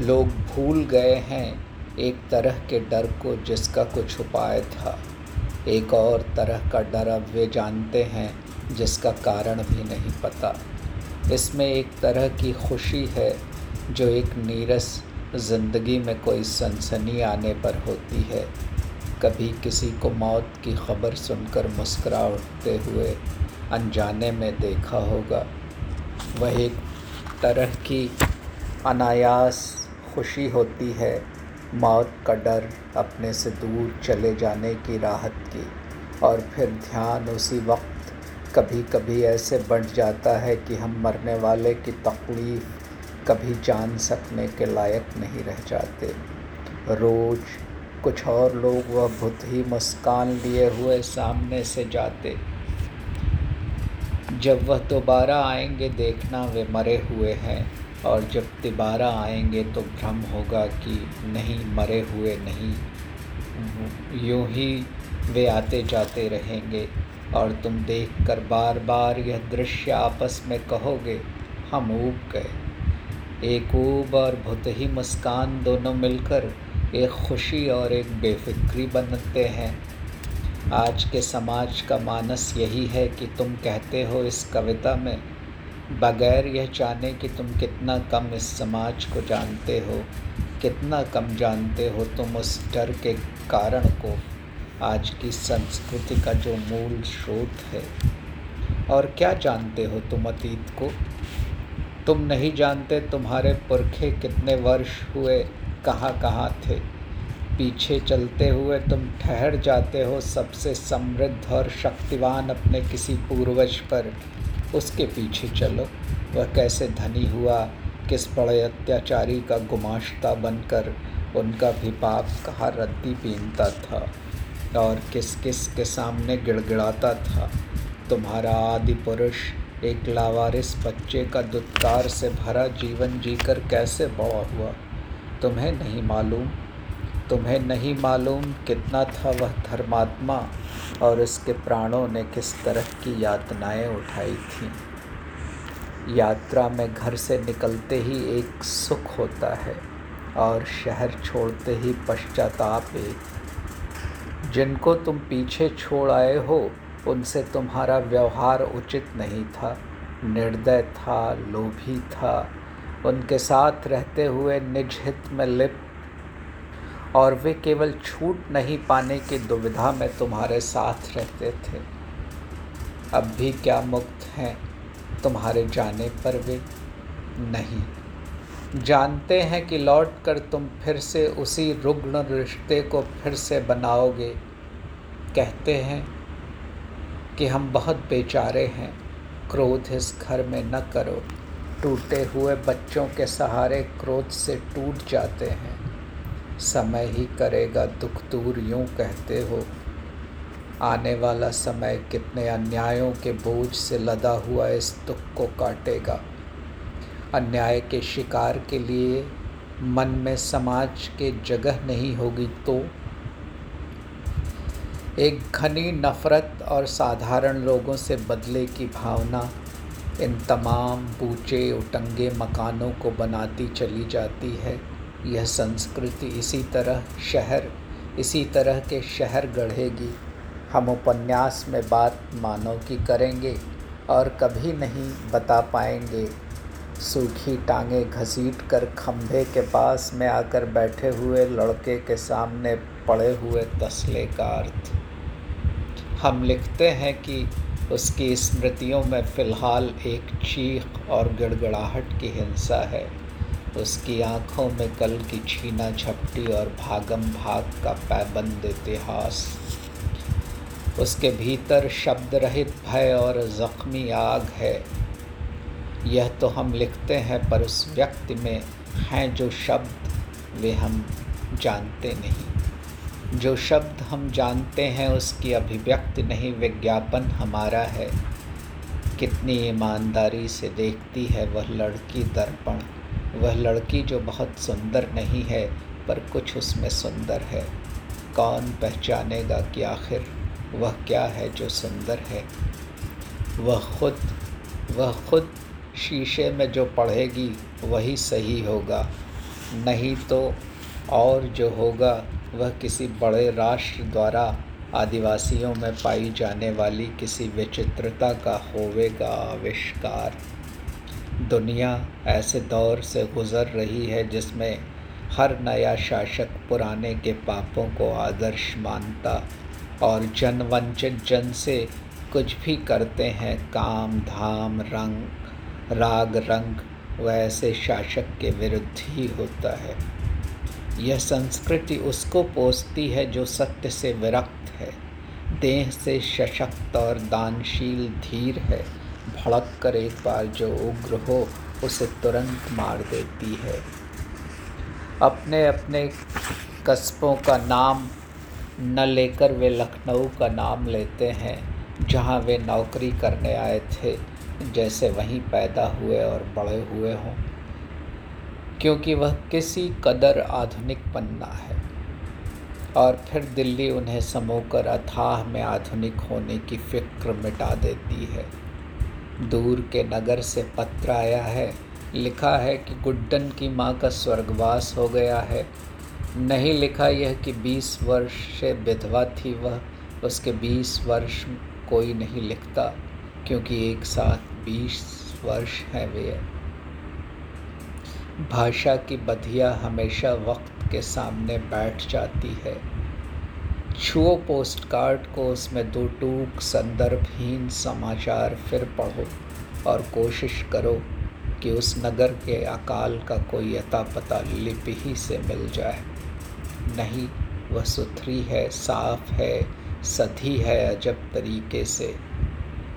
लोग भूल गए हैं एक तरह के डर को जिसका कुछ उपाय था। एक और तरह का डर अब वे जानते हैं, जिसका कारण भी नहीं पता। इसमें एक तरह की खुशी है, जो एक नीरस ज़िंदगी में कोई सनसनी आने पर होती है। कभी किसी को मौत की खबर सुनकर मुस्करा उठते हुए अनजाने में देखा होगा। वह एक तरह की अनायास खुशी होती है। मौत का डर अपने से दूर चले जाने की राहत की। और फिर ध्यान उसी वक्त कभी कभी ऐसे बढ़ जाता है कि हम मरने वाले की तकलीफ़ कभी जान सकने के लायक नहीं रह जाते। रोज़ कुछ और लोग वह बुत ही मुस्कान लिए हुए सामने से जाते। जब वह दोबारा आएँगे देखना वे मरे हुए हैं। और जब दोबारा आएँगे तो भ्रम होगा कि नहीं, मरे हुए नहीं। यूँ ही वे आते जाते रहेंगे और तुम देखकर बार बार यह दृश्य आपस में कहोगे, हम ऊब गए। एक ऊब और भुत ही मुस्कान दोनों मिलकर एक खुशी और एक बेफिक्री बनते हैं। आज के समाज का मानस यही है कि तुम कहते हो इस कविता में बगैर यह जाने कि तुम कितना कम इस समाज को जानते हो, कितना कम जानते हो तुम उस डर के कारण को, आज की संस्कृति का जो मूल स्रोत है। और क्या जानते हो तुम अतीत को? तुम नहीं जानते तुम्हारे पुरखे कितने वर्ष हुए, कहाँ कहाँ थे। पीछे चलते हुए तुम ठहर जाते हो सबसे समृद्ध और शक्तिवान अपने किसी पूर्वज पर। उसके पीछे चलो। वह कैसे धनी हुआ, किस बड़े अत्याचारी का गुमाश्ता बनकर उनका भी पाप कहाँ रद्दी पीनता था और किस किस के सामने गिड़गिड़ाता था। तुम्हारा आदि पुरुष एक लावारिस बच्चे का दुत्कार से भरा जीवन जीकर कैसे बड़ा हुआ? तुम्हें नहीं मालूम? तुम्हें नहीं मालूम कितना था वह धर्मात्मा? और उसके प्राणों ने किस तरह की यातनाएँ उठाई थीं। यात्रा में घर से निकलते ही एक सुख होता है और शहर छोड़ते ही पश्चाताप एक। जिनको तुम पीछे छोड़ आए हो, उनसे तुम्हारा व्यवहार उचित नहीं था। निर्दय था, लोभी था। उनके साथ रहते हुए निज हित में लिप्त और वे केवल छूट नहीं पाने की दुविधा में तुम्हारे साथ रहते थे। अब भी क्या मुक्त हैं तुम्हारे जाने पर वे? नहीं। जानते हैं कि लौट कर तुम फिर से उसी रुग्ण रिश्ते को फिर से बनाओगे। कहते हैं कि हम बहुत बेचारे हैं, क्रोध इस घर में न करो। टूटे हुए बच्चों के सहारे क्रोध से टूट जाते हैं। समय ही करेगा दुख दूर यूँ कहते हो। आने वाला समय कितने अन्यायों के बोझ से लदा हुआ इस दुख को काटेगा। अन्याय के शिकार के लिए मन में समाज के जगह नहीं होगी तो। एक घनी नफ़रत और साधारण लोगों से बदले की भावना इन तमाम ऊँचे उटंगे मकानों को बनाती चली जाती है। यह संस्कृति इसी तरह शहर, इसी तरह के शहर गढ़ेगी। हम उपन्यास में बात मानव की करेंगे और कभी नहीं बता पाएँगे। सूखी टांगे घसीट कर खंभे के पास में आकर बैठे हुए लड़के के सामने पड़े हुए तसले का अर्थ। हम लिखते हैं कि उसकी स्मृतियों में फ़िलहाल एक चीख और गड़गड़ाहट की हिंसा है। उसकी आँखों में कल की छीना झपटी और भागम भाग का पैबंद इतिहास। उसके भीतर शब्द रहित भय और ज़ख्मी आग है। यह तो हम लिखते हैं, पर उस व्यक्ति में हैं जो शब्द वे हम जानते नहीं। जो शब्द हम जानते हैं, उसकी अभिव्यक्ति नहीं, विज्ञापन हमारा है। कितनी ईमानदारी से देखती है वह लड़की दर्पण। वह लड़की जो बहुत सुंदर नहीं है, पर कुछ उसमें सुंदर है। कौन पहचानेगा कि आखिर वह क्या है जो सुंदर है? वह खुद वह खुद शीशे में जो पढ़ेगी, वही सही होगा। नहीं तो और जो होगा, वह किसी बड़े राष्ट्र द्वारा आदिवासियों में पाई जाने वाली किसी विचित्रता का होवेगा आविष्कार। दुनिया ऐसे दौर से गुज़र रही है जिसमें हर नया शासक पुराने के पापों को आदर्श मानता और जनवंचित जन से कुछ भी करते हैं, काम, धाम, रंग, राग, रंग, वैसे शासक के विरुद्ध ही होता है। यह संस्कृति उसको पोसती है जो सत्य से विरक्त है। देह से सशक्त और दानशील धीर है। भड़क कर एक बार जो उग्र हो, उसे तुरंत मार देती है। अपने अपने कस्बों का नाम न लेकर वे लखनऊ का नाम लेते हैं, जहाँ वे नौकरी करने आए थे, जैसे वहीं पैदा हुए और बड़े हुए हों। क्योंकि वह किसी कदर आधुनिक बनना है। और फिर दिल्ली उन्हें समोकर अथाह में आधुनिक होने की फ़िक्र मिटा देती है। दूर के नगर से पत्र आया है। लिखा है कि गुड्डन की माँ का स्वर्गवास हो गया है। नहीं लिखा यह कि बीस वर्ष से विधवा थी वह, उसके बीस वर्ष कोई नहीं लिखता, क्योंकि एक साथ बीस वर्ष हैं वे। भाषा की बधिया हमेशा वक्त के सामने बैठ जाती है। छुओ पोस्ट कार्ड को उसमें दो टूक संदर्भहीन समाचार फिर पढ़ो और कोशिश करो कि उस नगर के अकाल का कोई अता पता लिपि ही से मिल जाए। नहीं, वह सुथरी है, साफ़ है, सधी है, अजब तरीके से।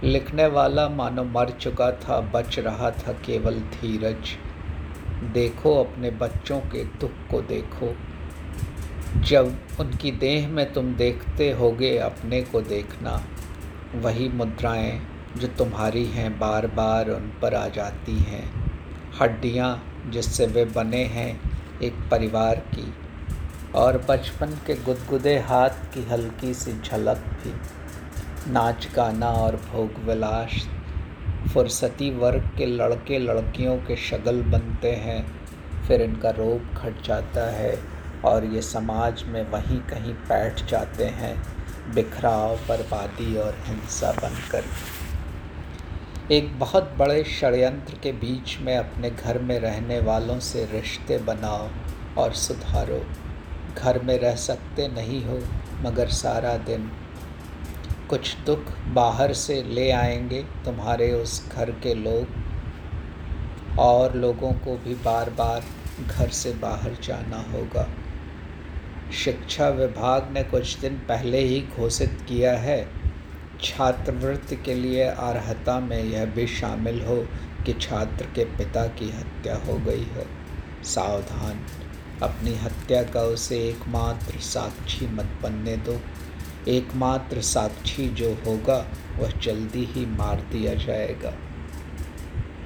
लिखने वाला मानो मर चुका था, बच रहा था केवल धीरज। देखो अपने बच्चों के दुख को देखो। जब उनकी देह में तुम देखते होगे अपने को देखना, वही मुद्राएँ जो तुम्हारी हैं बार बार उन पर आ जाती हैं। हड्डियाँ जिससे वे बने हैं एक परिवार की, और बचपन के गुदगुदे हाथ की हल्की सी झलक भी। नाच गाना और भोग विलास, फुर्सती वर्ग के लड़के लड़कियों के शगल बनते हैं, फिर इनका रोप घट जाता है। और ये समाज में वहीं कहीं बैठ जाते हैं, बिखराव, बर्बादी और हिंसा बनकर। एक बहुत बड़े षड्यंत्र के बीच में अपने घर में रहने वालों से रिश्ते बनाओ और सुधारो। घर में रह सकते नहीं हो, मगर सारा दिन। कुछ दुख बाहर से ले आएँगे तुम्हारे उस घर के लोग। और लोगों को भी बार बार घर से बाहर जाना होगा। शिक्षा विभाग ने कुछ दिन पहले ही घोषित किया है। छात्रवृत्ति के लिए अर्हता में यह भी शामिल हो कि छात्र के पिता की हत्या हो गई है। सावधान, अपनी हत्या का उसे एकमात्र साक्षी मत बनने दो। एकमात्र साक्षी जो होगा, वह जल्दी ही मार दिया जाएगा।